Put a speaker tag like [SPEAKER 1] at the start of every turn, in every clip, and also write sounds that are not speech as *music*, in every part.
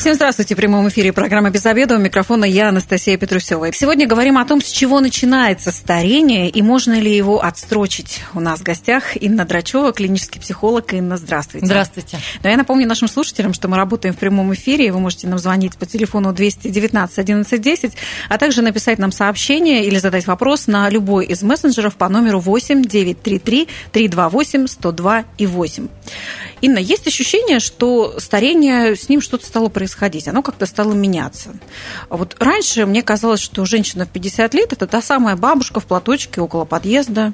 [SPEAKER 1] Всем здравствуйте. В прямом эфире программа «Без обеда». У микрофона я, Анастасия Петрусева. Сегодня говорим о том, с чего начинается старение и можно ли его отстрочить. У нас в гостях Инна Драчева, клинический психолог. Инна, здравствуйте.
[SPEAKER 2] Здравствуйте.
[SPEAKER 1] Но я напомню нашим слушателям, что мы работаем в прямом эфире. Вы можете нам звонить по телефону 219 11 10, а также написать нам сообщение или задать вопрос на любой из мессенджеров по номеру 8 933 328 102 и 8. Инна, есть ощущение, что старение, с ним что-то стало происходить, оно как-то стало меняться. Вот раньше мне казалось, что женщина в 50 лет – это та самая бабушка в платочке около подъезда,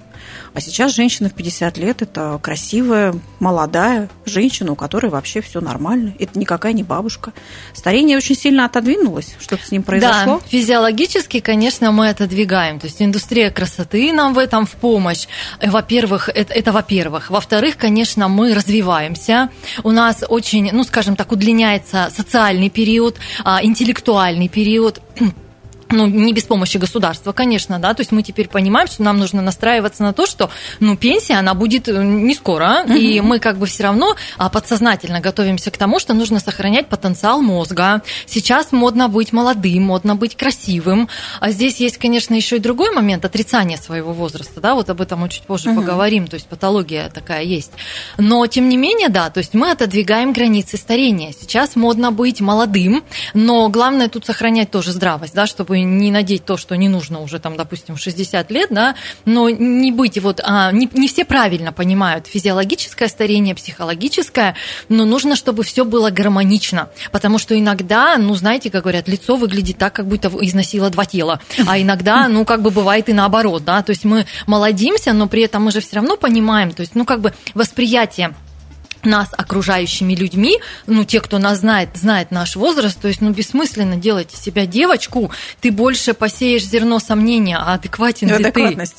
[SPEAKER 1] а сейчас женщина в 50 лет – это красивая, молодая женщина, у которой вообще все нормально. Это никакая не бабушка. Старение очень сильно отодвинулось. Что-то с ним произошло?
[SPEAKER 2] Да, физиологически, конечно, мы отодвигаем. То есть индустрия красоты нам в этом в помощь. Во-первых, это, это во-первых. Во-вторых, конечно, мы развиваемся. У нас очень, ну, скажем так, удлиняется социальный период, а, интеллектуальный период ну, не без помощи государства, конечно, да, то есть мы теперь понимаем, что нам нужно настраиваться на то, что, ну, пенсия, она будет э, не скоро, угу. и мы как бы все равно а, подсознательно готовимся к тому, что нужно сохранять потенциал мозга. Сейчас модно быть молодым, модно быть красивым, а здесь есть, конечно, еще и другой момент отрицания своего возраста, да, вот об этом мы чуть позже угу. поговорим, то есть патология такая есть. Но, тем не менее, да, то есть мы отодвигаем границы старения. Сейчас модно быть молодым, но главное тут сохранять тоже здравость, да, чтобы не надеть то, что не нужно уже, там, допустим, 60 лет, да, но не быть вот, а, не, не все правильно понимают физиологическое старение, психологическое, но нужно, чтобы все было гармонично, потому что иногда, ну, знаете, как говорят, лицо выглядит так, как будто износило два тела, а иногда, ну, как бы бывает и наоборот, да, то есть мы молодимся, но при этом мы же все равно понимаем, то есть, ну, как бы восприятие нас окружающими людьми, ну, те, кто нас знает, знает наш возраст, то есть, ну, бессмысленно делать из себя девочку, ты больше посеешь зерно сомнения, а адекватен ли
[SPEAKER 1] ты?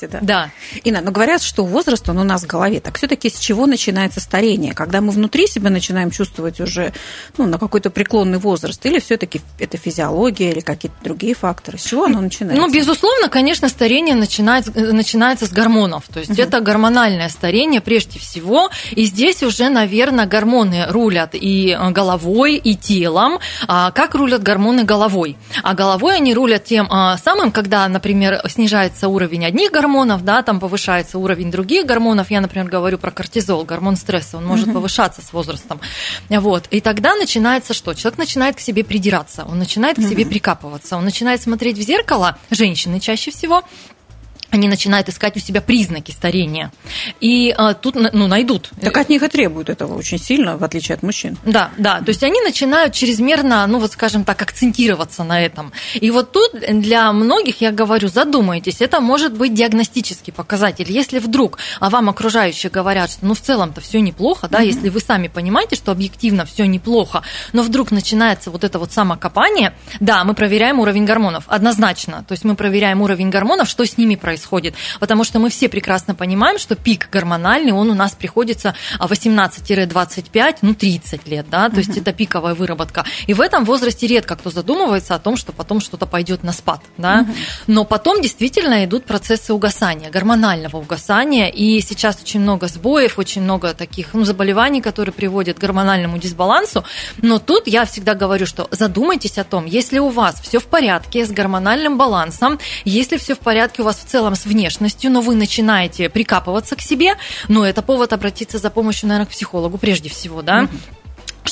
[SPEAKER 1] да.
[SPEAKER 2] Да.
[SPEAKER 1] Инна, но говорят, что возраст, он у нас в голове. Так все таки с чего начинается старение? Когда мы внутри себя начинаем чувствовать уже, ну, на какой-то преклонный возраст, или все таки это физиология, или какие-то другие факторы? С чего оно начинается?
[SPEAKER 2] Ну, безусловно, конечно, старение начинается, начинается с гормонов, то есть, угу. это гормональное старение прежде всего, и здесь уже, наверное, наверное, гормоны рулят и э, головой, и телом. А как рулят гормоны головой? А головой они рулят тем а, самым, когда, например, снижается уровень одних гормонов, да, там повышается уровень других гормонов. Я, например, говорю про кортизол, гормон стресса, он может повышаться с возрастом. Вот. И тогда начинается что? Человек начинает к себе придираться, он начинает к себе прикапываться, он начинает смотреть в зеркало, женщины чаще всего, они начинают искать у себя признаки старения. И а, тут ну, найдут.
[SPEAKER 1] Так от них и требуют этого очень сильно, в отличие от мужчин.
[SPEAKER 2] Да, да. То есть они начинают чрезмерно, ну вот скажем так, акцентироваться на этом. И вот тут для многих, я говорю, задумайтесь, это может быть диагностический показатель. Если вдруг а вам окружающие говорят, что ну в целом-то все неплохо, да, mm-hmm. если вы сами понимаете, что объективно все неплохо, но вдруг начинается вот это вот самокопание, да, мы проверяем уровень гормонов, однозначно. То есть мы проверяем уровень гормонов, что с ними происходит происходит, потому что мы все прекрасно понимаем, что пик гормональный, он у нас приходится 18-25, ну 30 лет, да, то угу. есть это пиковая выработка. И в этом возрасте редко кто задумывается о том, что потом что-то пойдет на спад, да, угу. но потом действительно идут процессы угасания, гормонального угасания, и сейчас очень много сбоев, очень много таких ну, заболеваний, которые приводят к гормональному дисбалансу, но тут я всегда говорю, что задумайтесь о том, если у вас все в порядке с гормональным балансом, если все в порядке у вас в целом целом с внешностью, но вы начинаете прикапываться к себе, но это повод обратиться за помощью, наверное, к психологу прежде всего, да? Mm-hmm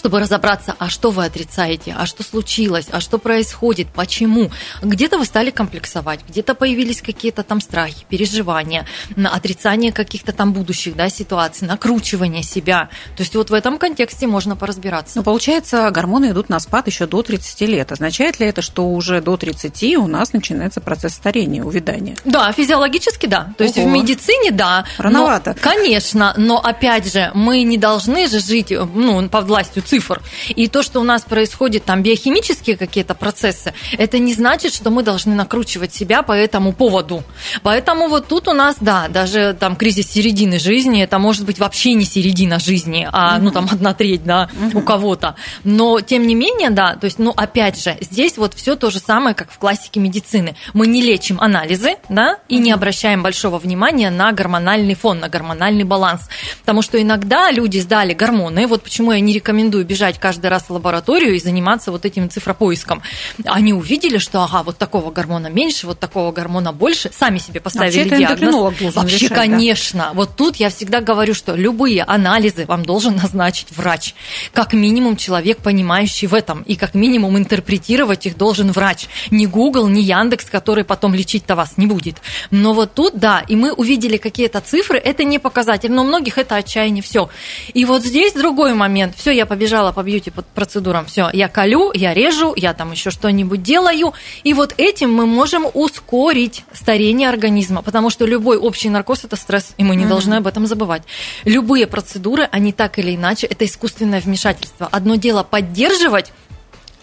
[SPEAKER 2] чтобы разобраться, а что вы отрицаете, а что случилось, а что происходит, почему. Где-то вы стали комплексовать, где-то появились какие-то там страхи, переживания, отрицание каких-то там будущих да, ситуаций, накручивание себя. То есть вот в этом контексте можно поразбираться.
[SPEAKER 1] Но получается, гормоны идут на спад еще до 30 лет. Означает ли это, что уже до 30 у нас начинается процесс старения, увядания?
[SPEAKER 2] Да, физиологически да. То Ого. есть в медицине да.
[SPEAKER 1] Рановато.
[SPEAKER 2] Но, конечно, но опять же, мы не должны же жить ну, под властью цикла цифр. И то, что у нас происходит там биохимические какие-то процессы, это не значит, что мы должны накручивать себя по этому поводу. Поэтому вот тут у нас, да, даже там кризис середины жизни, это может быть вообще не середина жизни, а ну там одна треть, да, у кого-то. Но тем не менее, да, то есть, ну опять же, здесь вот все то же самое, как в классике медицины. Мы не лечим анализы, да, и не обращаем большого внимания на гормональный фон, на гормональный баланс. Потому что иногда люди сдали гормоны, вот почему я не рекомендую бежать каждый раз в лабораторию и заниматься вот этим цифропоиском. Они увидели, что ага, вот такого гормона меньше, вот такого гормона больше, сами себе поставили
[SPEAKER 1] Вообще,
[SPEAKER 2] диагноз.
[SPEAKER 1] Вообще,
[SPEAKER 2] решать, конечно. Да? Вот тут я всегда говорю, что любые анализы вам должен *laughs* назначить врач. Как минимум человек, понимающий в этом, и как минимум интерпретировать их должен врач. Не Google, не Яндекс, который потом лечить-то вас не будет. Но вот тут, да, и мы увидели какие-то цифры, это не показатель, но у многих это отчаяние, все. И вот здесь другой момент. Все, я побежала по бьюти-процедурам, все, я колю, я режу, я там еще что-нибудь делаю, и вот этим мы можем ускорить старение организма, потому что любой общий наркоз – это стресс, и мы не mm-hmm. должны об этом забывать. Любые процедуры, они так или иначе, это искусственное вмешательство. Одно дело поддерживать,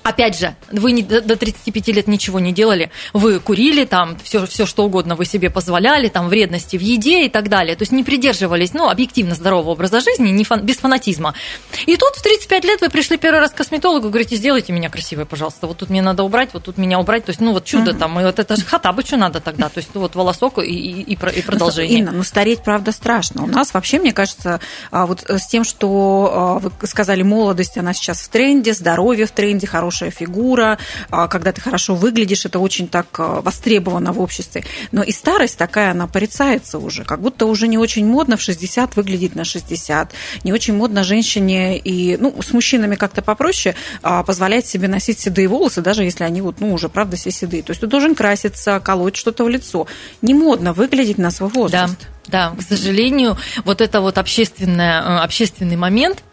[SPEAKER 2] Опять же, вы не, до 35 лет ничего не делали, вы курили, там, все, все что угодно вы себе позволяли, там, вредности в еде и так далее. То есть не придерживались, ну, объективно здорового образа жизни, не фан, без фанатизма. И тут в 35 лет вы пришли первый раз к косметологу и говорите, сделайте меня красивой, пожалуйста, вот тут мне надо убрать, вот тут меня убрать. То есть, ну, вот чудо mm-hmm. там, и вот это же что надо тогда. То есть, ну, вот волосок и, и, и продолжение.
[SPEAKER 1] Инна, ну, стареть, правда, страшно. У нас вообще, мне кажется, а, вот с тем, что а, вы сказали, молодость, она сейчас в тренде, здоровье в тренде, хорошая хорошая фигура, а, когда ты хорошо выглядишь, это очень так а, востребовано в обществе. Но и старость такая, она порицается уже, как будто уже не очень модно в 60 выглядеть на 60, не очень модно женщине и, ну, с мужчинами как-то попроще а, позволять себе носить седые волосы, даже если они вот, ну, уже, правда, все седые. То есть ты должен краситься, колоть что-то в лицо. Не модно выглядеть на свой возраст.
[SPEAKER 2] Да, да, к сожалению, вот это вот общественное, э, общественный момент –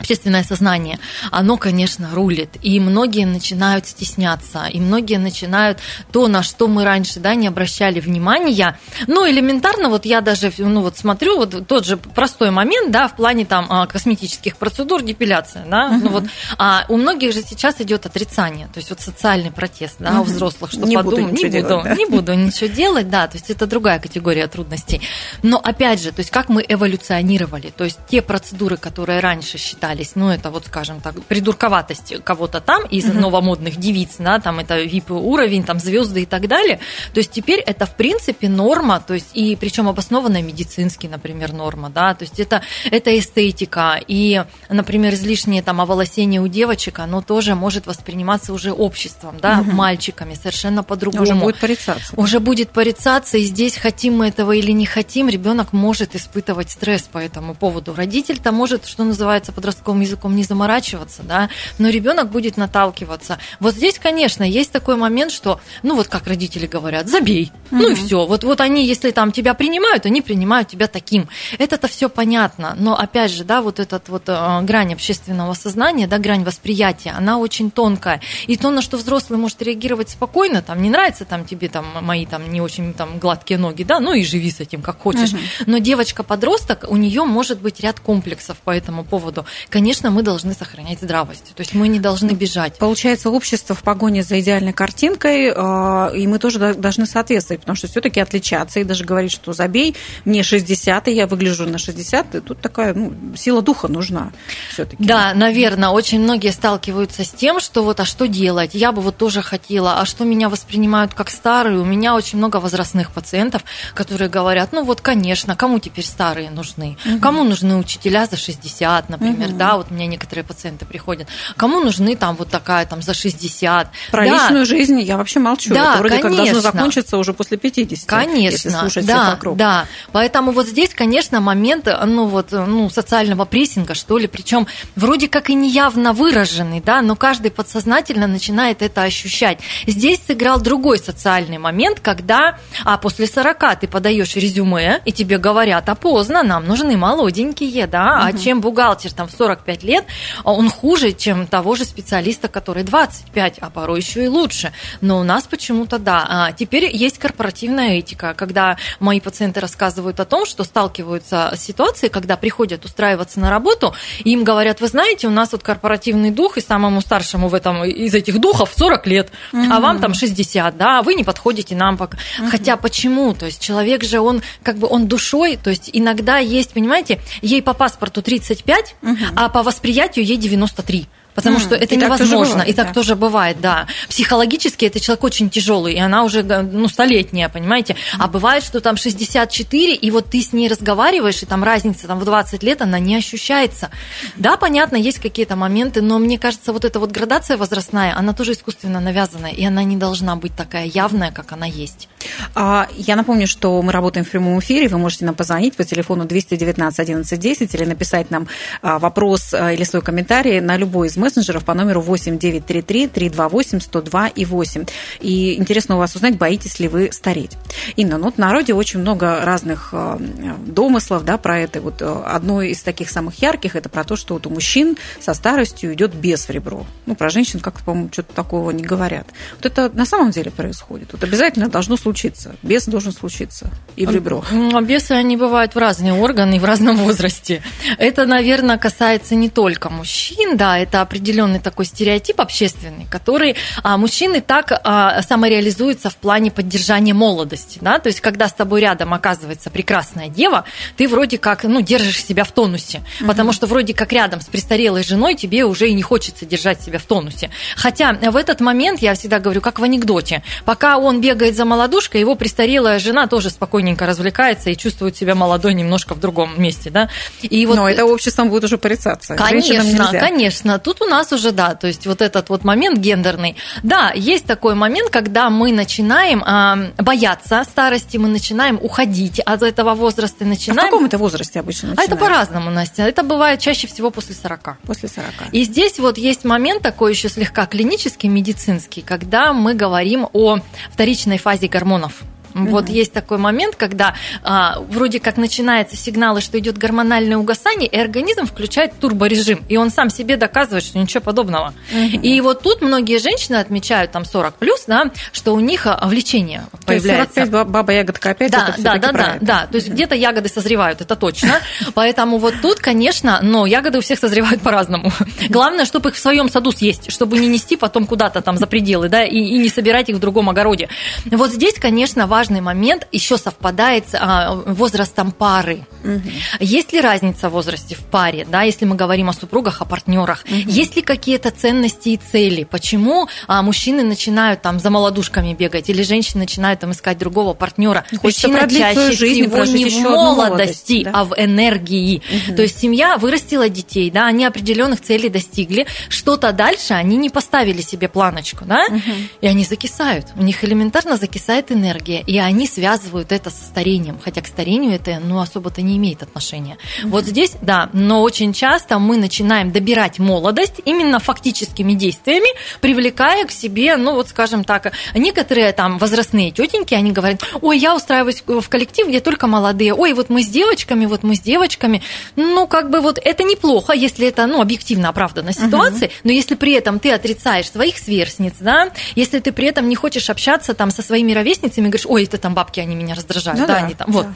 [SPEAKER 2] общественное сознание, оно, конечно, рулит. И многие начинают стесняться, и многие начинают то, на что мы раньше да, не обращали внимания. Ну, элементарно, вот я даже ну, вот смотрю, вот тот же простой момент, да, в плане там а, косметических процедур, депиляция, да, uh-huh. ну вот, а у многих же сейчас идет отрицание, то есть вот социальный протест, да, uh-huh. у взрослых, что
[SPEAKER 1] не
[SPEAKER 2] подумать,
[SPEAKER 1] буду
[SPEAKER 2] не буду,
[SPEAKER 1] делать, да.
[SPEAKER 2] не буду ничего делать, да, то есть это другая категория трудностей. Но опять же, то есть как мы эволюционировали, то есть те процедуры, которые раньше считали считались, ну, это вот, скажем так, придурковатость кого-то там из uh-huh. новомодных девиц, да, там это VIP-уровень, там звезды и так далее. То есть теперь это, в принципе, норма, то есть и причем обоснованная медицински, например, норма, да, то есть это, это эстетика. И, например, излишнее там оволосение у девочек, оно тоже может восприниматься уже обществом, да, uh-huh. мальчиками, совершенно по-другому.
[SPEAKER 1] Уже будет порицаться.
[SPEAKER 2] Уже будет порицаться, и здесь хотим мы этого или не хотим, ребенок может испытывать стресс по этому поводу. Родитель-то может, что называется, подростковый подростковым языком не заморачиваться, да, но ребенок будет наталкиваться. Вот здесь, конечно, есть такой момент, что, ну вот как родители говорят, забей, угу. ну и все. Вот, вот они, если там тебя принимают, они принимают тебя таким. Это-то все понятно, но опять же, да, вот этот вот э, грань общественного сознания, да, грань восприятия, она очень тонкая. И то, на что взрослый может реагировать спокойно, там не нравится там тебе там мои там не очень там гладкие ноги, да, ну и живи с этим как хочешь. Угу. Но девочка-подросток, у нее может быть ряд комплексов по этому поводу конечно, мы должны сохранять здравость. То есть мы не должны бежать.
[SPEAKER 1] Получается, общество в погоне за идеальной картинкой, а, и мы тоже должны соответствовать, потому что все-таки отличаться и даже говорить, что забей, мне 60, и я выгляжу на 60, и тут такая ну, сила духа нужна все-таки.
[SPEAKER 2] Да, наверное, очень многие сталкиваются с тем, что вот, а что делать? Я бы вот тоже хотела, а что меня воспринимают как старые? У меня очень много возрастных пациентов, которые говорят, ну вот, конечно, кому теперь старые нужны? Угу. Кому нужны учителя за 60, например, угу да, вот у меня некоторые пациенты приходят, кому нужны там вот такая там за 60.
[SPEAKER 1] Про да. личную жизнь я вообще молчу. Да, Это вроде конечно. как должно закончиться уже после 50.
[SPEAKER 2] Конечно, если слушать да, вокруг. да. Поэтому вот здесь, конечно, момент, ну вот, ну, социального прессинга, что ли, причем вроде как и неявно выраженный, да, но каждый подсознательно начинает это ощущать. Здесь сыграл другой социальный момент, когда а после 40 ты подаешь резюме, и тебе говорят, а поздно, нам нужны молоденькие, да, угу. а чем бухгалтер там в 45 лет, он хуже, чем того же специалиста, который 25, а порой еще и лучше. Но у нас почему-то да. А теперь есть корпоративная этика, когда мои пациенты рассказывают о том, что сталкиваются с ситуацией, когда приходят устраиваться на работу, и им говорят, вы знаете, у нас вот корпоративный дух, и самому старшему в этом из этих духов 40 лет, угу. а вам там 60, да, а вы не подходите нам пока. Угу. Хотя почему? То есть человек же, он как бы он душой, то есть иногда есть, понимаете, ей по паспорту 35, угу. А по восприятию ей 93 потому mm, что это и невозможно. и так да. тоже бывает, да. Психологически это человек очень тяжелый, и она уже ну, столетняя, понимаете. Mm. А бывает, что там 64, и вот ты с ней разговариваешь, и там разница там, в 20 лет, она не ощущается. Да, понятно, есть какие-то моменты, но мне кажется, вот эта вот градация возрастная, она тоже искусственно навязанная, и она не должна быть такая явная, как она есть.
[SPEAKER 1] А, я напомню, что мы работаем в прямом эфире, вы можете нам позвонить по телефону 219 11 10 или написать нам а, вопрос а, или свой комментарий на любой из мессенджеров по номеру 8 933 328 102 и 8. И интересно у вас узнать, боитесь ли вы стареть. Инна, ну, в народе очень много разных э, домыслов да, про это. Вот э, одно из таких самых ярких это про то, что вот у мужчин со старостью идет без в ребро. Ну, про женщин как-то, по-моему, что-то такого не говорят. Вот это на самом деле происходит. Вот обязательно должно случиться. Бес должен случиться и в ребро.
[SPEAKER 2] Бесы, они бывают в разные органы и в разном возрасте. Это, наверное, касается не только мужчин, да, это определенный такой стереотип общественный, который а, мужчины так а, самореализуются в плане поддержания молодости, да, то есть когда с тобой рядом оказывается прекрасная дева, ты вроде как, ну, держишь себя в тонусе, угу. потому что вроде как рядом с престарелой женой тебе уже и не хочется держать себя в тонусе. Хотя в этот момент, я всегда говорю, как в анекдоте, пока он бегает за молодушкой, его престарелая жена тоже спокойненько развлекается и чувствует себя молодой немножко в другом месте, да.
[SPEAKER 1] И вот... Но это обществом будет уже порицаться.
[SPEAKER 2] Конечно, конечно. Тут у нас уже, да, то есть вот этот вот момент гендерный. Да, есть такой момент, когда мы начинаем э, бояться старости, мы начинаем уходить от этого возраста, начинаем... А
[SPEAKER 1] в каком это возрасте обычно начинают?
[SPEAKER 2] А это по-разному, Настя. Это бывает чаще всего после 40.
[SPEAKER 1] После 40.
[SPEAKER 2] И здесь вот есть момент такой еще слегка клинический, медицинский, когда мы говорим о вторичной фазе гормонов. Угу. Вот есть такой момент, когда а, вроде как начинается сигналы, что идет гормональное угасание, и организм включает турборежим, и он сам себе доказывает, что ничего подобного. Угу. И вот тут многие женщины отмечают там 40 плюс, да, что у них а, влечение то появляется.
[SPEAKER 1] 45 баба ягодка опять
[SPEAKER 2] да, это да, да, да, да, то есть угу. где-то ягоды созревают, это точно. *laughs* Поэтому вот тут, конечно, но ягоды у всех созревают по-разному. Главное, чтобы их в своем саду съесть, чтобы не нести потом куда-то там за пределы, да, и, и не собирать их в другом огороде. Вот здесь, конечно, важно важный момент еще совпадает с а, возрастом пары. Угу. Есть ли разница в возрасте в паре, да, если мы говорим о супругах, о партнерах? Угу. Есть ли какие-то ценности и цели? Почему а, мужчины начинают там за молодушками бегать, или женщины начинают там искать другого партнера?
[SPEAKER 1] Хочется Причина чаще жизнь, всего не в молодости,
[SPEAKER 2] да? а в энергии. Угу. То есть семья вырастила детей, да, они определенных целей достигли, что-то дальше они не поставили себе планочку, да, угу. и они закисают. У них элементарно закисает энергия и они связывают это со старением, хотя к старению это ну, особо-то не имеет отношения. Mm-hmm. Вот здесь, да, но очень часто мы начинаем добирать молодость именно фактическими действиями, привлекая к себе, ну вот скажем так, некоторые там возрастные тетеньки, они говорят, ой, я устраиваюсь в коллектив, где только молодые, ой, вот мы с девочками, вот мы с девочками, ну как бы вот это неплохо, если это, ну, объективно оправдана ситуация, uh-huh. но если при этом ты отрицаешь своих сверстниц, да, если ты при этом не хочешь общаться там со своими ровесницами, говоришь, ой, ой, это там бабки, они меня раздражают, ну, да, да, они там, да. вот.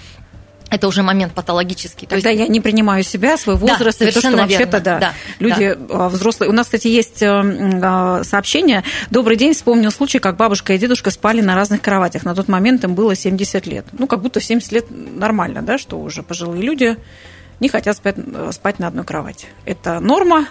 [SPEAKER 2] Это уже момент патологический.
[SPEAKER 1] Когда есть... я не принимаю себя, свой возраст, да, и то, что вообще-то, да, да, люди да. взрослые. У нас, кстати, есть э, э, сообщение. Добрый день, вспомнил случай, как бабушка и дедушка спали на разных кроватях. На тот момент им было 70 лет. Ну, как будто 70 лет нормально, да, что уже пожилые люди не хотят спать, э, спать на одной кровати. Это норма,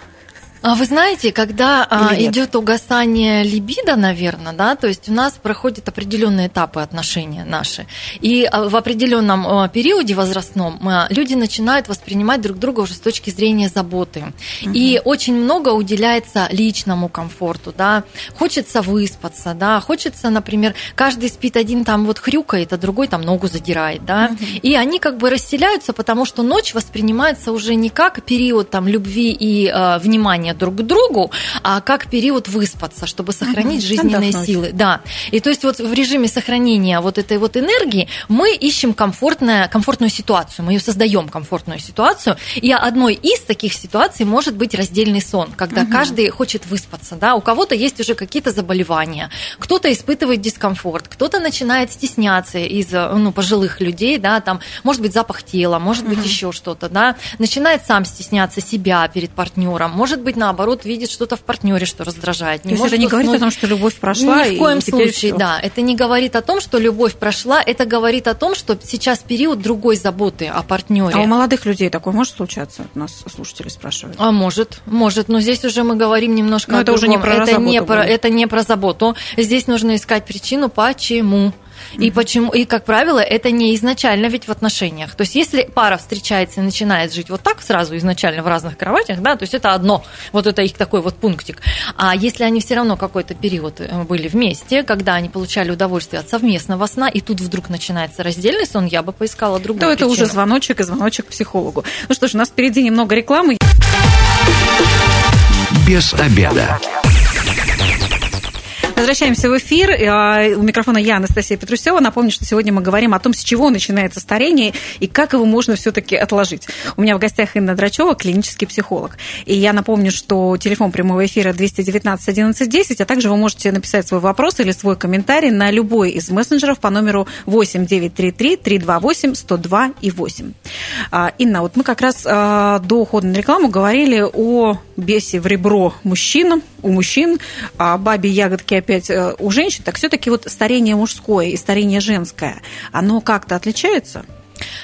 [SPEAKER 2] а вы знаете, когда а, идет угасание либидо, наверное, да, то есть у нас проходят определенные этапы отношения наши. И а, в определенном а, периоде возрастном люди начинают воспринимать друг друга уже с точки зрения заботы. Угу. И очень много уделяется личному комфорту, да. Хочется выспаться, да, хочется, например, каждый спит один там вот хрюкает, а другой там ногу задирает, да. Угу. И они как бы расселяются, потому что ночь воспринимается уже не как период там любви и э, внимания отношения друг к другу, а как период выспаться, чтобы сохранить угу, жизненные отдохнуть. силы. Да. И то есть вот в режиме сохранения вот этой вот энергии мы ищем комфортная, комфортную ситуацию, мы ее создаем комфортную ситуацию. И одной из таких ситуаций может быть раздельный сон, когда угу. каждый хочет выспаться. Да? У кого-то есть уже какие-то заболевания, кто-то испытывает дискомфорт, кто-то начинает стесняться из ну, пожилых людей, да, там, может быть, запах тела, может быть, угу. еще что-то, да, начинает сам стесняться себя перед партнером, может быть, наоборот, видит что-то в партнере, что раздражает.
[SPEAKER 1] Не То есть это не говорит о том, что любовь прошла?
[SPEAKER 2] Ни в коем случае, все. да. Это не говорит о том, что любовь прошла, это говорит о том, что сейчас период другой заботы о партнере.
[SPEAKER 1] А у молодых людей такое может случаться? У нас слушатели спрашивают.
[SPEAKER 2] А может, может. Но здесь уже мы говорим немножко
[SPEAKER 1] Но
[SPEAKER 2] о
[SPEAKER 1] это другом. уже не про
[SPEAKER 2] это
[SPEAKER 1] не
[SPEAKER 2] про, это не про заботу. Здесь нужно искать причину, почему. И почему, и как правило, это не изначально ведь в отношениях. То есть, если пара встречается и начинает жить вот так сразу изначально в разных кроватях, да, то есть это одно, вот это их такой вот пунктик. А если они все равно какой-то период э, были вместе, когда они получали удовольствие от совместного сна, и тут вдруг начинается раздельный сон, я бы поискала другую.
[SPEAKER 1] То это уже звоночек и звоночек к психологу. Ну что ж, у нас впереди немного рекламы.
[SPEAKER 3] Без обеда.
[SPEAKER 1] Возвращаемся в эфир. А, у микрофона я, Анастасия Петрусева. Напомню, что сегодня мы говорим о том, с чего начинается старение и как его можно все-таки отложить. У меня в гостях Инна Драчева, клинический психолог. И я напомню, что телефон прямого эфира 219 11 10, а также вы можете написать свой вопрос или свой комментарий на любой из мессенджеров по номеру 8 933 328 102 и 8. А, Инна, вот мы как раз а, до ухода на рекламу говорили о бесе в ребро мужчинам, у мужчин, а бабе ягодки опять э, у женщин, так все-таки вот старение мужское и старение женское, оно как-то отличается?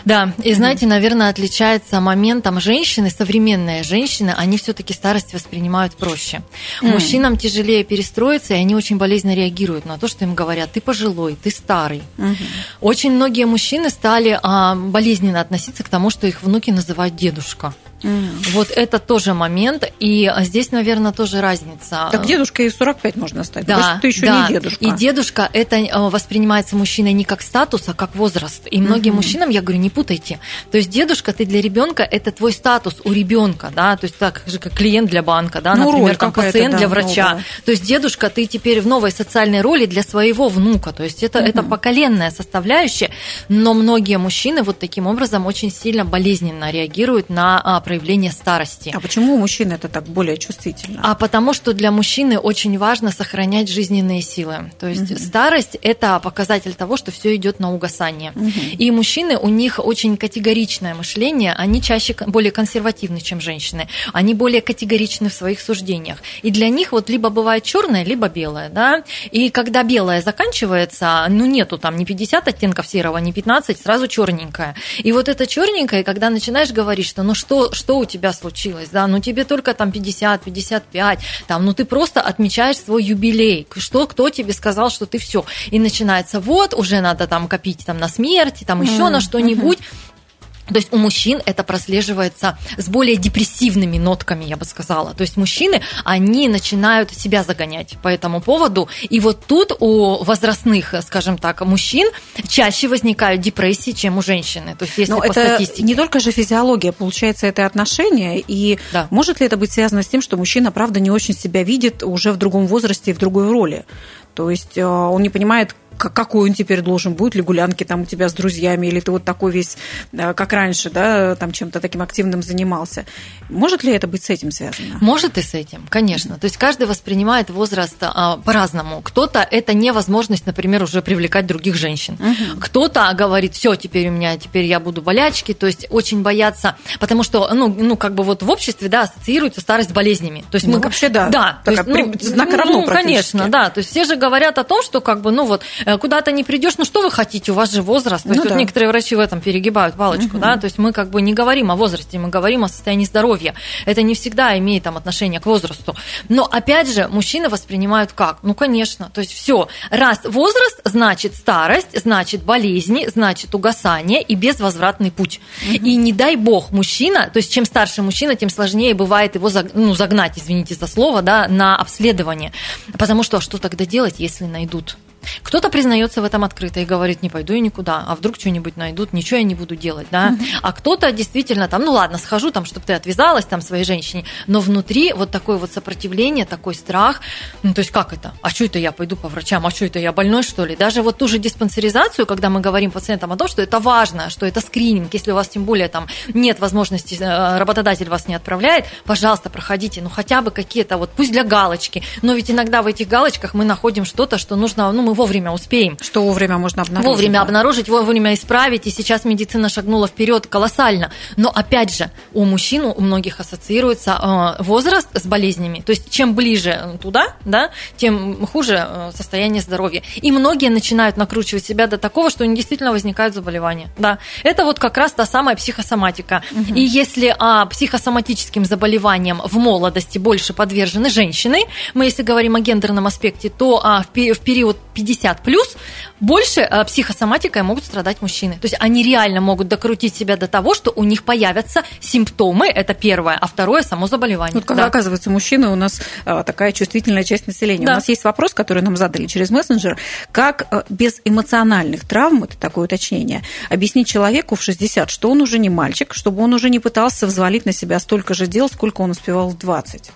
[SPEAKER 2] Да, и знаете, наверное, отличается моментом женщины, современные женщины, они все-таки старость воспринимают проще. Mm. Мужчинам тяжелее перестроиться, и они очень болезненно реагируют на то, что им говорят, ты пожилой, ты старый. Mm-hmm. Очень многие мужчины стали а, болезненно относиться к тому, что их внуки называют дедушка. Mm. Вот это тоже момент, и здесь, наверное, тоже разница.
[SPEAKER 1] Так дедушка и 45 можно стать,
[SPEAKER 2] да,
[SPEAKER 1] потому что ты еще
[SPEAKER 2] да.
[SPEAKER 1] не дедушка.
[SPEAKER 2] И дедушка это э, воспринимается мужчиной не как статус, а как возраст. И многим mm-hmm. мужчинам я говорю, не путайте. То есть дедушка ты для ребенка это твой статус у ребенка, да, то есть так же как клиент для банка, да, ну, например, там пациент да, для врача. Новая. То есть дедушка ты теперь в новой социальной роли для своего внука. То есть это, mm-hmm. это поколенная составляющая, но многие мужчины вот таким образом очень сильно болезненно реагируют на а, проявление старости.
[SPEAKER 1] А почему у мужчин это так более чувствительно?
[SPEAKER 2] А потому что для мужчины очень важно сохранять жизненные силы. То есть угу. старость это показатель того, что все идет на угасание. Угу. И мужчины у них очень категоричное мышление, они чаще более консервативны, чем женщины. Они более категоричны в своих суждениях. И для них вот либо бывает черное, либо белое, да. И когда белое заканчивается, ну нету там ни 50 оттенков серого, ни 15, сразу черненькое. И вот это черненькое, когда начинаешь говорить, что ну что, что у тебя случилось, да, ну тебе только там 50, 55, там, ну ты просто отмечаешь свой юбилей, что, кто тебе сказал, что ты все. И начинается, вот, уже надо там копить там на смерти, там еще mm-hmm. на что-нибудь. То есть у мужчин это прослеживается с более депрессивными нотками, я бы сказала. То есть мужчины, они начинают себя загонять по этому поводу. И вот тут у возрастных, скажем так, мужчин чаще возникают депрессии, чем у женщины. То есть если
[SPEAKER 1] Но
[SPEAKER 2] по
[SPEAKER 1] это
[SPEAKER 2] статистике.
[SPEAKER 1] не только же физиология, получается, это отношение. И да. может ли это быть связано с тем, что мужчина, правда, не очень себя видит уже в другом возрасте и в другой роли? То есть э, он не понимает, какой он теперь должен будет, ли гулянки там у тебя с друзьями, или ты вот такой весь, э, как раньше, да, там чем-то таким активным занимался. Может ли это быть с этим связано?
[SPEAKER 2] Может и с этим, конечно. То есть каждый воспринимает возраст а, по-разному. Кто-то это невозможность, например, уже привлекать других женщин. Угу. Кто-то говорит, все, теперь у меня, теперь я буду болячки, то есть очень боятся, потому что, ну, ну как бы вот в обществе, да, ассоциируется старость с болезнями. То есть
[SPEAKER 1] ну,
[SPEAKER 2] мы
[SPEAKER 1] вообще да.
[SPEAKER 2] Да,
[SPEAKER 1] то есть, ну, знак равно
[SPEAKER 2] ну, конечно, да. То есть все же говорят о том, что как бы, ну вот куда-то не придешь, ну что вы хотите, у вас же возраст. То ну, есть да. вот некоторые врачи в этом перегибают палочку, угу. да, то есть мы как бы не говорим о возрасте, мы говорим о состоянии здоровья. Это не всегда имеет там отношение к возрасту. Но опять же, мужчины воспринимают как? Ну, конечно, то есть все, раз возраст, значит старость, значит болезни, значит угасание и безвозвратный путь. Угу. И не дай бог мужчина, то есть чем старше мужчина, тем сложнее бывает его ну, загнать, извините за слово, да, на обследование. Потому что а что тогда делать, если найдут? Кто-то признается в этом открыто и говорит, не пойду я никуда, а вдруг что-нибудь найдут, ничего я не буду делать, да. А кто-то действительно там, ну ладно, схожу там, чтобы ты отвязалась там своей женщине, но внутри вот такое вот сопротивление, такой страх, ну то есть как это? А что это я пойду по врачам? А что это я больной что ли? Даже вот ту же диспансеризацию, когда мы говорим пациентам о том, что это важно, что это скрининг, если у вас тем более там нет возможности, э, работодатель вас не отправляет, пожалуйста, проходите, ну хотя бы какие-то вот, пусть для галочки, но ведь иногда в этих галочках мы находим что-то, что нужно, ну мы вовремя успеем.
[SPEAKER 1] Что вовремя можно обнаружить.
[SPEAKER 2] Вовремя да? обнаружить, вовремя исправить, и сейчас медицина шагнула вперед колоссально. Но опять же, у мужчин у многих ассоциируется э, возраст с болезнями. То есть чем ближе туда, да, тем хуже э, состояние здоровья. И многие начинают накручивать себя до такого, что у них действительно возникают заболевания. Да, это вот как раз та самая психосоматика. Угу. И если а, психосоматическим заболеваниям в молодости больше подвержены женщины, мы если говорим о гендерном аспекте, то а, в, в период 50 плюс больше а, психосоматикой могут страдать мужчины. То есть они реально могут докрутить себя до того, что у них появятся симптомы, это первое, а второе само заболевание.
[SPEAKER 1] Вот когда да. оказывается мужчина, у нас а, такая чувствительная часть населения. Да. У нас есть вопрос, который нам задали через мессенджер, как а, без эмоциональных травм, это такое уточнение, объяснить человеку в 60, что он уже не мальчик, чтобы он уже не пытался взвалить на себя столько же дел, сколько он успевал в 20.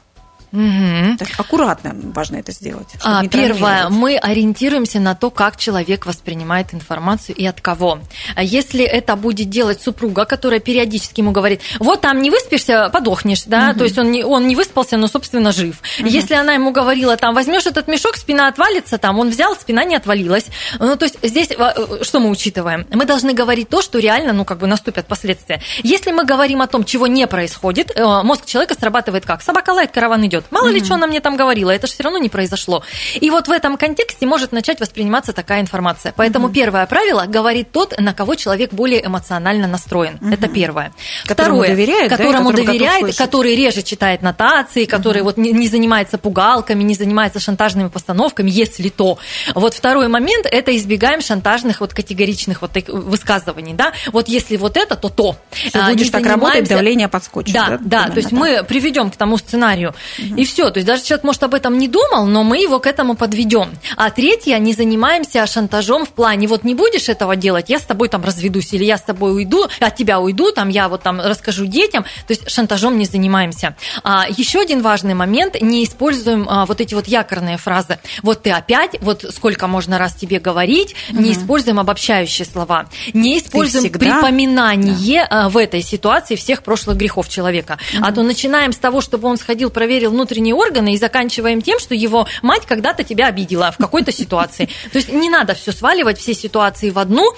[SPEAKER 1] Угу. Так аккуратно важно это сделать.
[SPEAKER 2] А, первое, мы ориентируемся на то, как человек воспринимает информацию и от кого. А если это будет делать супруга, которая периодически ему говорит, вот там не выспишься, подохнешь, да, угу. то есть он не, он не выспался, но, собственно, жив. Угу. Если она ему говорила, там, возьмешь этот мешок, спина отвалится, там, он взял, спина не отвалилась. Ну, то есть здесь э, что мы учитываем? Мы должны говорить то, что реально, ну, как бы наступят последствия. Если мы говорим о том, чего не происходит, э, мозг человека срабатывает как? Собака лает, караван идет. Мало mm-hmm. ли, что она мне там говорила, это же все равно не произошло. И вот в этом контексте может начать восприниматься такая информация. Поэтому mm-hmm. первое правило говорит тот, на кого человек более эмоционально настроен. Mm-hmm. Это первое.
[SPEAKER 1] Которому Второе, доверяет,
[SPEAKER 2] которому да, доверяет, который реже читает нотации, который mm-hmm. вот не, не занимается пугалками, не занимается шантажными постановками, если то. Вот второй момент это избегаем шантажных вот категоричных вот высказываний, да. Вот если вот это, то то.
[SPEAKER 1] Если а, будешь так работать, давление подскочит.
[SPEAKER 2] Да, да, да. То есть да. мы приведем к тому сценарию. Угу. И все. То есть даже человек, может, об этом не думал, но мы его к этому подведем. А третье, не занимаемся шантажом в плане, вот не будешь этого делать, я с тобой там разведусь, или я с тобой уйду, от тебя уйду, там я вот там расскажу детям. То есть шантажом не занимаемся. А, еще один важный момент, не используем а, вот эти вот якорные фразы. Вот ты опять, вот сколько можно раз тебе говорить, угу. не используем обобщающие слова, не используем припоминание да. в этой ситуации всех прошлых грехов человека. Угу. А то начинаем с того, чтобы он сходил, проверил внутренний внутренние органы и заканчиваем тем, что его мать когда-то тебя обидела в какой-то ситуации. То есть не надо все сваливать, все ситуации в одну,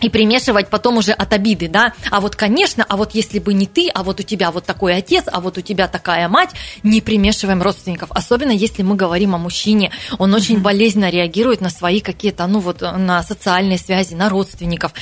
[SPEAKER 2] и примешивать потом уже от обиды, да, а вот, конечно, а вот если бы не ты, а вот у тебя вот такой отец, а вот у тебя такая мать, не примешиваем родственников, особенно если мы говорим о мужчине, он очень mm-hmm. болезненно реагирует на свои какие-то, ну вот, на социальные связи, на родственников,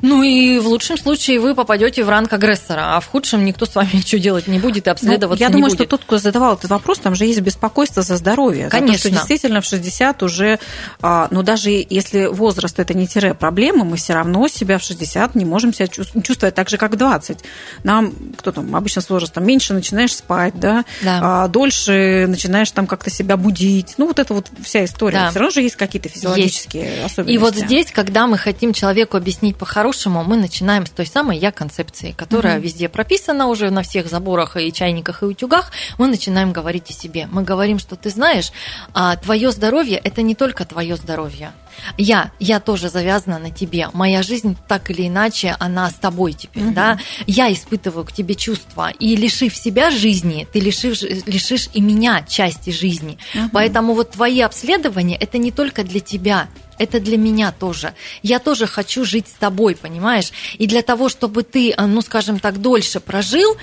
[SPEAKER 2] ну и в лучшем случае вы попадете в ранг агрессора, а в худшем никто с вами *laughs* ничего делать не будет и обследоваться ну,
[SPEAKER 1] Я думаю,
[SPEAKER 2] будет.
[SPEAKER 1] что тот, кто задавал этот вопрос, там же есть беспокойство за здоровье,
[SPEAKER 2] конечно,
[SPEAKER 1] за то, что действительно в 60 уже, а, ну даже если возраст это не тире проблемы, мы все равно себя в 60 не можем себя чувствовать так же, как в 20. Нам, кто там, обычно с возрастом меньше начинаешь спать, да, да. А дольше начинаешь там как-то себя будить. Ну, вот это вот вся история. Да. Все равно же есть какие-то физиологические есть. особенности.
[SPEAKER 2] И вот здесь, когда мы хотим человеку объяснить по-хорошему, мы начинаем с той самой я-концепции, которая угу. везде прописана уже на всех заборах и чайниках и утюгах. Мы начинаем говорить о себе. Мы говорим, что ты знаешь, а, твое здоровье – это не только твое здоровье. Я, я тоже завязана на тебе. Моя жизнь так или иначе, она с тобой теперь, угу. да. Я испытываю к тебе чувства. И лишив себя жизни, ты лишишь, лишишь и меня части жизни. Угу. Поэтому вот твои обследования, это не только для тебя, это для меня тоже. Я тоже хочу жить с тобой, понимаешь? И для того, чтобы ты, ну, скажем так, дольше прожил,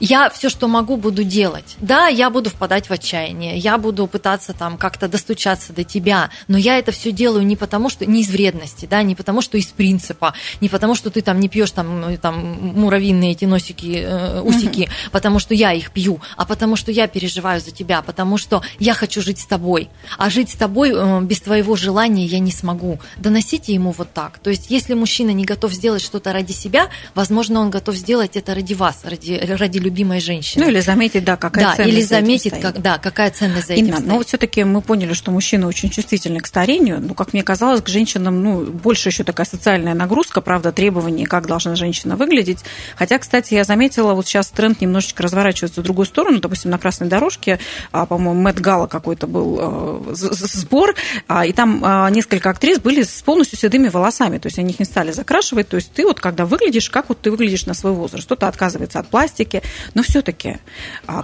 [SPEAKER 2] я все, что могу, буду делать. Да, я буду впадать в отчаяние, я буду пытаться там как-то достучаться до тебя, но я это все делаю не потому, что не из вредности, да, не потому, что из принципа, не потому, что ты там не пьешь там, там муравьиные эти носики, э, усики, угу. потому что я их пью, а потому что я переживаю за тебя, потому что я хочу жить с тобой, а жить с тобой э, без твоего желания я не смогу. Доносите ему вот так. То есть, если мужчина не готов сделать что-то ради себя, возможно, он готов сделать это ради вас, ради ради любимой женщиной.
[SPEAKER 1] Ну или заметить, да, какая
[SPEAKER 2] да,
[SPEAKER 1] ценность
[SPEAKER 2] или заметить, как, да, какая ценность за этим
[SPEAKER 1] Инна,
[SPEAKER 2] стоит.
[SPEAKER 1] но вот все-таки мы поняли, что мужчины очень чувствительны к старению. Ну, как мне казалось, к женщинам, ну, больше еще такая социальная нагрузка, правда, требования, как должна женщина выглядеть. Хотя, кстати, я заметила, вот сейчас тренд немножечко разворачивается в другую сторону. Допустим, на красной дорожке, а, по-моему, Мэтт Гала какой-то был з- сбор, а, и там а, несколько актрис были с полностью седыми волосами, то есть они их не стали закрашивать. То есть ты вот когда выглядишь, как вот ты выглядишь на свой возраст. Кто-то отказывается от пластики, но все-таки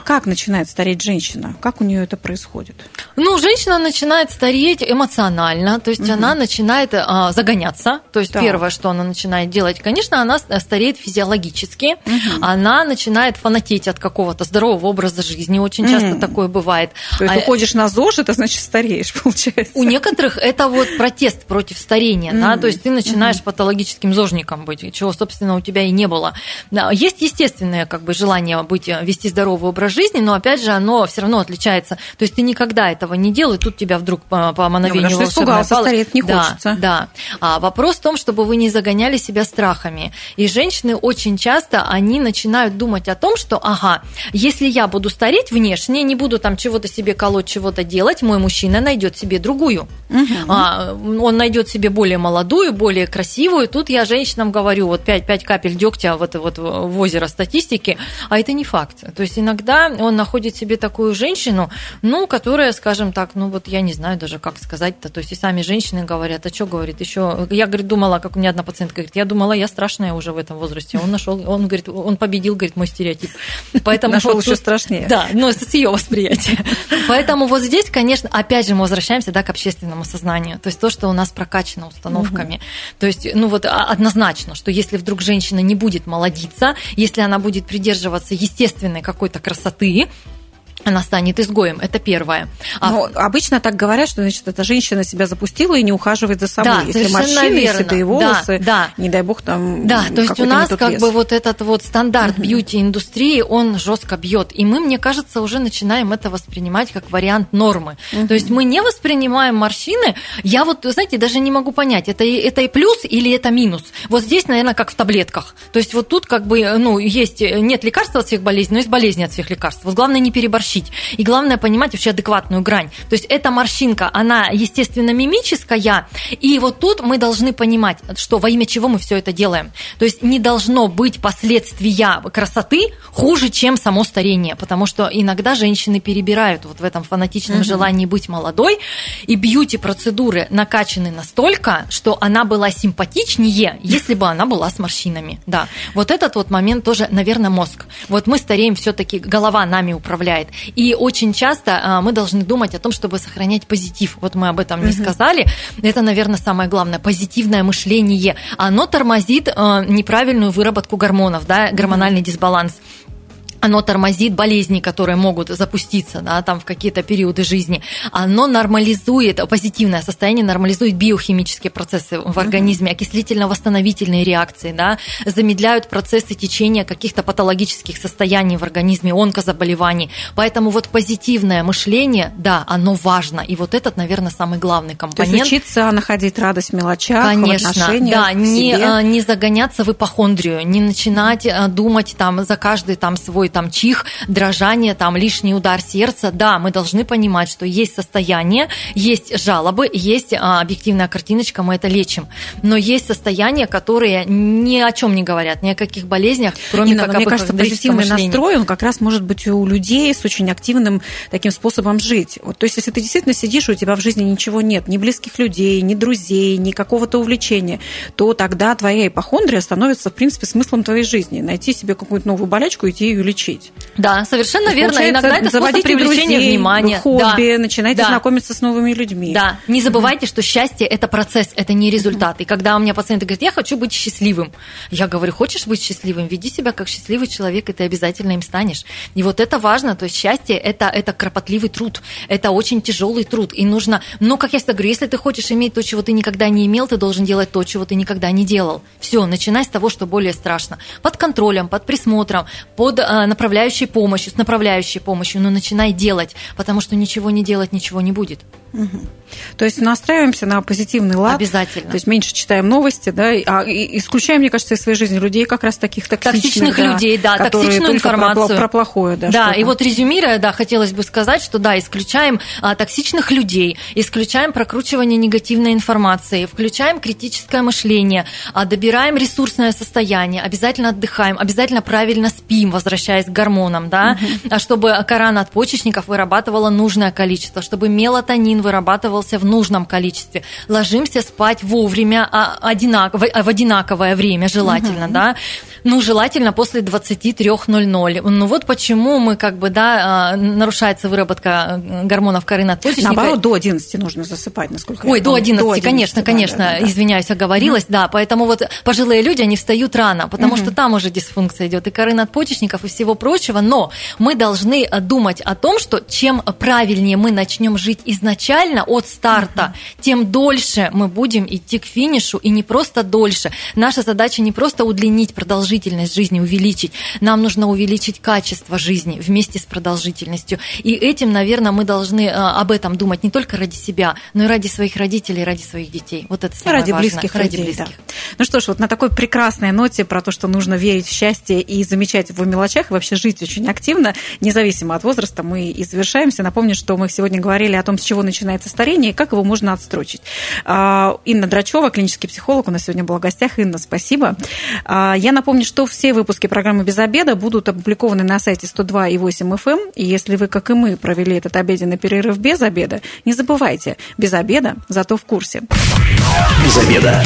[SPEAKER 1] как начинает стареть женщина? Как у нее это происходит?
[SPEAKER 2] Ну, женщина начинает стареть эмоционально, то есть она начинает а, загоняться. То есть
[SPEAKER 1] Так.
[SPEAKER 2] первое, что она начинает делать, конечно, она с- стареет физиологически, она начинает фанатеть от какого-то здорового образа жизни. Очень часто
[SPEAKER 1] Мгм.
[SPEAKER 2] такое бывает.
[SPEAKER 1] То есть
[SPEAKER 2] А-
[SPEAKER 1] уходишь на ЗОЖ, это значит стареешь, *laughs* получается.
[SPEAKER 2] У некоторых это вот протест против старения, да, то есть ты начинаешь патологическим зожником быть, чего, собственно, у тебя и не было. Да, есть естественное как бы желание быть, вести здоровый образ жизни, но опять же оно все равно отличается. То есть ты никогда этого не делал, и тут тебя вдруг по, по мановению волшебной
[SPEAKER 1] испугался,
[SPEAKER 2] палочки-
[SPEAKER 1] стареть не
[SPEAKER 2] Да,
[SPEAKER 1] хочется.
[SPEAKER 2] Да. А вопрос в том, чтобы вы не загоняли себя страхами. И женщины очень часто они начинают думать о том, что, ага, если я буду стареть внешне, не буду там чего-то себе колоть, чего-то делать, мой мужчина найдет себе другую. А, он найдет себе более молодую, более красивую. Тут я женщинам говорю, вот 5, 5 капель дегтя в, это вот в озеро статистики, а это не факт. То есть иногда он находит себе такую женщину, ну, которая, скажем так, ну вот я не знаю даже, как сказать-то. То есть и сами женщины говорят, а что говорит еще? Я, говорит, думала, как у меня одна пациентка говорит, я думала, я страшная уже в этом возрасте. Он нашел, он говорит, он победил, говорит, мой стереотип. Поэтому
[SPEAKER 1] Нашел
[SPEAKER 2] вот
[SPEAKER 1] еще
[SPEAKER 2] тут-
[SPEAKER 1] страшнее.
[SPEAKER 2] Да, но с ее восприятия. Поэтому вот здесь, конечно, опять же мы возвращаемся да, к общественному сознанию. То есть то, что у нас прокачано установками. То есть, ну вот а- однозначно, что если вдруг женщина не будет молодиться, если она будет придерживаться естественной какой-то красоты, она станет изгоем. Это первое. А
[SPEAKER 1] Но обычно так говорят, что значит эта женщина себя запустила и не ухаживает за собой.
[SPEAKER 2] Да,
[SPEAKER 1] Если морщины,
[SPEAKER 2] верно.
[SPEAKER 1] седые
[SPEAKER 2] Да,
[SPEAKER 1] волосы,
[SPEAKER 2] да.
[SPEAKER 1] не дай бог там
[SPEAKER 2] Да, то есть у нас как
[SPEAKER 1] вес.
[SPEAKER 2] бы вот этот вот стандарт бьюти-индустрии, он жестко бьет. И мы, мне кажется, уже начинаем это воспринимать как вариант нормы. То есть мы не воспринимаем морщины. Я вот, знаете, даже не могу понять, это, это и плюс или это минус. Вот здесь, наверное, как в таблетках. То есть вот тут как бы, ну, есть, нет лекарства от всех болезней, но есть болезни от всех лекарств. Вот главное не переборщить. И главное понимать вообще адекватную грань. То есть эта морщинка, она, естественно, мимическая, и вот тут мы должны понимать, что во имя чего мы все это делаем. То есть не должно быть последствия красоты хуже, чем само старение, потому что иногда женщины перебирают вот в этом фанатичном желании быть молодой, и бьюти-процедуры накачаны настолько, что она была симпатичнее, если бы она была с морщинами. Да, вот этот вот момент тоже, наверное, мозг. Вот мы стареем все-таки, голова нами управляет. И очень часто а, мы должны думать о том, чтобы сохранять позитив. Вот мы об этом не сказали. Это, наверное, самое главное. Позитивное мышление. Оно тормозит а, неправильную выработку гормонов, да, гормональный дисбаланс оно тормозит болезни, которые могут запуститься да, там в какие-то периоды жизни. Оно нормализует, позитивное состояние нормализует биохимические процессы в организме, окислительно-восстановительные реакции, да, замедляют процессы течения каких-то патологических состояний в организме, онкозаболеваний. Поэтому вот позитивное мышление, да, оно важно. И вот этот, наверное, самый главный
[SPEAKER 1] То есть
[SPEAKER 2] компонент.
[SPEAKER 1] учиться находить радость в мелочах,
[SPEAKER 2] Конечно,
[SPEAKER 1] в отношениях,
[SPEAKER 2] да,
[SPEAKER 1] в
[SPEAKER 2] не,
[SPEAKER 1] себе.
[SPEAKER 2] а, не загоняться в ипохондрию, не начинать а, думать там за каждый там свой там чих, дрожание, там лишний удар сердца. Да, мы должны понимать, что есть состояние, есть жалобы, есть а, объективная картиночка, мы это лечим. Но есть состояния, которые ни о чем не говорят, ни о каких болезнях, кроме
[SPEAKER 1] Инна,
[SPEAKER 2] как
[SPEAKER 1] мне
[SPEAKER 2] об
[SPEAKER 1] кажется, позитивный
[SPEAKER 2] мышлении.
[SPEAKER 1] настрой, он как раз может быть у людей с очень активным таким способом жить. Вот, то есть, если ты действительно сидишь, у тебя в жизни ничего нет, ни близких людей, ни друзей, ни какого-то увлечения, то тогда твоя ипохондрия становится, в принципе, смыслом твоей жизни. Найти себе какую-то новую болячку идти ее лечить.
[SPEAKER 2] Да, совершенно верно.
[SPEAKER 1] Получается,
[SPEAKER 2] Иногда это способ привлечения
[SPEAKER 1] друзей,
[SPEAKER 2] внимания.
[SPEAKER 1] хобби,
[SPEAKER 2] Да.
[SPEAKER 1] начинайте
[SPEAKER 2] Да.
[SPEAKER 1] знакомиться с новыми людьми.
[SPEAKER 2] Да, не забывайте, что счастье – это процесс, это не результат. И когда у меня пациенты говорят, я хочу быть счастливым, я говорю, хочешь быть счастливым, веди себя как счастливый человек, и ты обязательно им станешь. И вот это важно, то есть счастье – это, это кропотливый труд, это очень тяжелый труд, и нужно, ну, как я всегда говорю, если ты хочешь иметь то, чего ты никогда не имел, ты должен делать то, чего ты никогда не делал. Все, начинай с того, что более страшно. Под контролем, под присмотром, под э, направляющей помощью, с направляющей помощью, но начинай делать, потому что ничего не делать, ничего не будет.
[SPEAKER 1] Угу. То есть настраиваемся на позитивный лад.
[SPEAKER 2] Обязательно.
[SPEAKER 1] То есть меньше читаем новости, да, а исключаем, мне кажется, из своей жизни людей как раз таких токсичных,
[SPEAKER 2] токсичных да, людей, да, токсичную информацию.
[SPEAKER 1] Про, про плохое, да.
[SPEAKER 2] Да, и вот резюмируя, да, хотелось бы сказать, что да, исключаем а, токсичных людей, исключаем прокручивание негативной информации, включаем критическое мышление, а, добираем ресурсное состояние, обязательно отдыхаем, обязательно правильно спим, возвращаясь к гормонам, да, угу. чтобы кора надпочечников вырабатывала нужное количество, чтобы мелатонин вырабатывался в нужном количестве. Ложимся спать вовремя, а одинак, в одинаковое время желательно, угу. да. Ну, желательно после 23.00. Ну, вот почему мы как бы, да, а, нарушается выработка э, гормонов коры надпочечника.
[SPEAKER 1] Наоборот, до 11 нужно засыпать, насколько
[SPEAKER 2] Ой, я до 11, до 11, конечно, да, конечно, да, да, извиняюсь, оговорилась, да, поэтому вот пожилые люди, они встают рано, потому угу. что там уже дисфункция идет, и коры надпочечников, и всего прочего, но мы должны э, думать о том, что чем правильнее мы начнем жить изначально от старта, тем дольше мы будем идти к финишу, и не просто дольше. Наша задача не просто удлинить продолжительность жизни, увеличить, нам нужно увеличить качество жизни вместе с продолжительностью. И этим, наверное, мы должны э, об этом думать не только ради себя, но и ради своих родителей, ради своих детей. Вот это самое
[SPEAKER 1] ради
[SPEAKER 2] важное.
[SPEAKER 1] близких ради людей, близких. Да. Ну что ж, вот на такой прекрасной ноте про то, что нужно верить в счастье и замечать в мелочах, и вообще жить очень активно, независимо от возраста, мы и завершаемся. Напомню, что мы сегодня говорили о том, с чего начинается старение и как его можно отстрочить. А, Инна Драчева, клинический психолог, у нас сегодня была в гостях. Инна, спасибо. А, я напомню, что все выпуски программы «Без обеда» будут опубликованы на сайте 102 и 8 FM. Эм. И если вы, как и мы, провели этот обеденный перерыв без обеда, не забывайте, без обеда, зато в курсе.
[SPEAKER 3] Без обеда.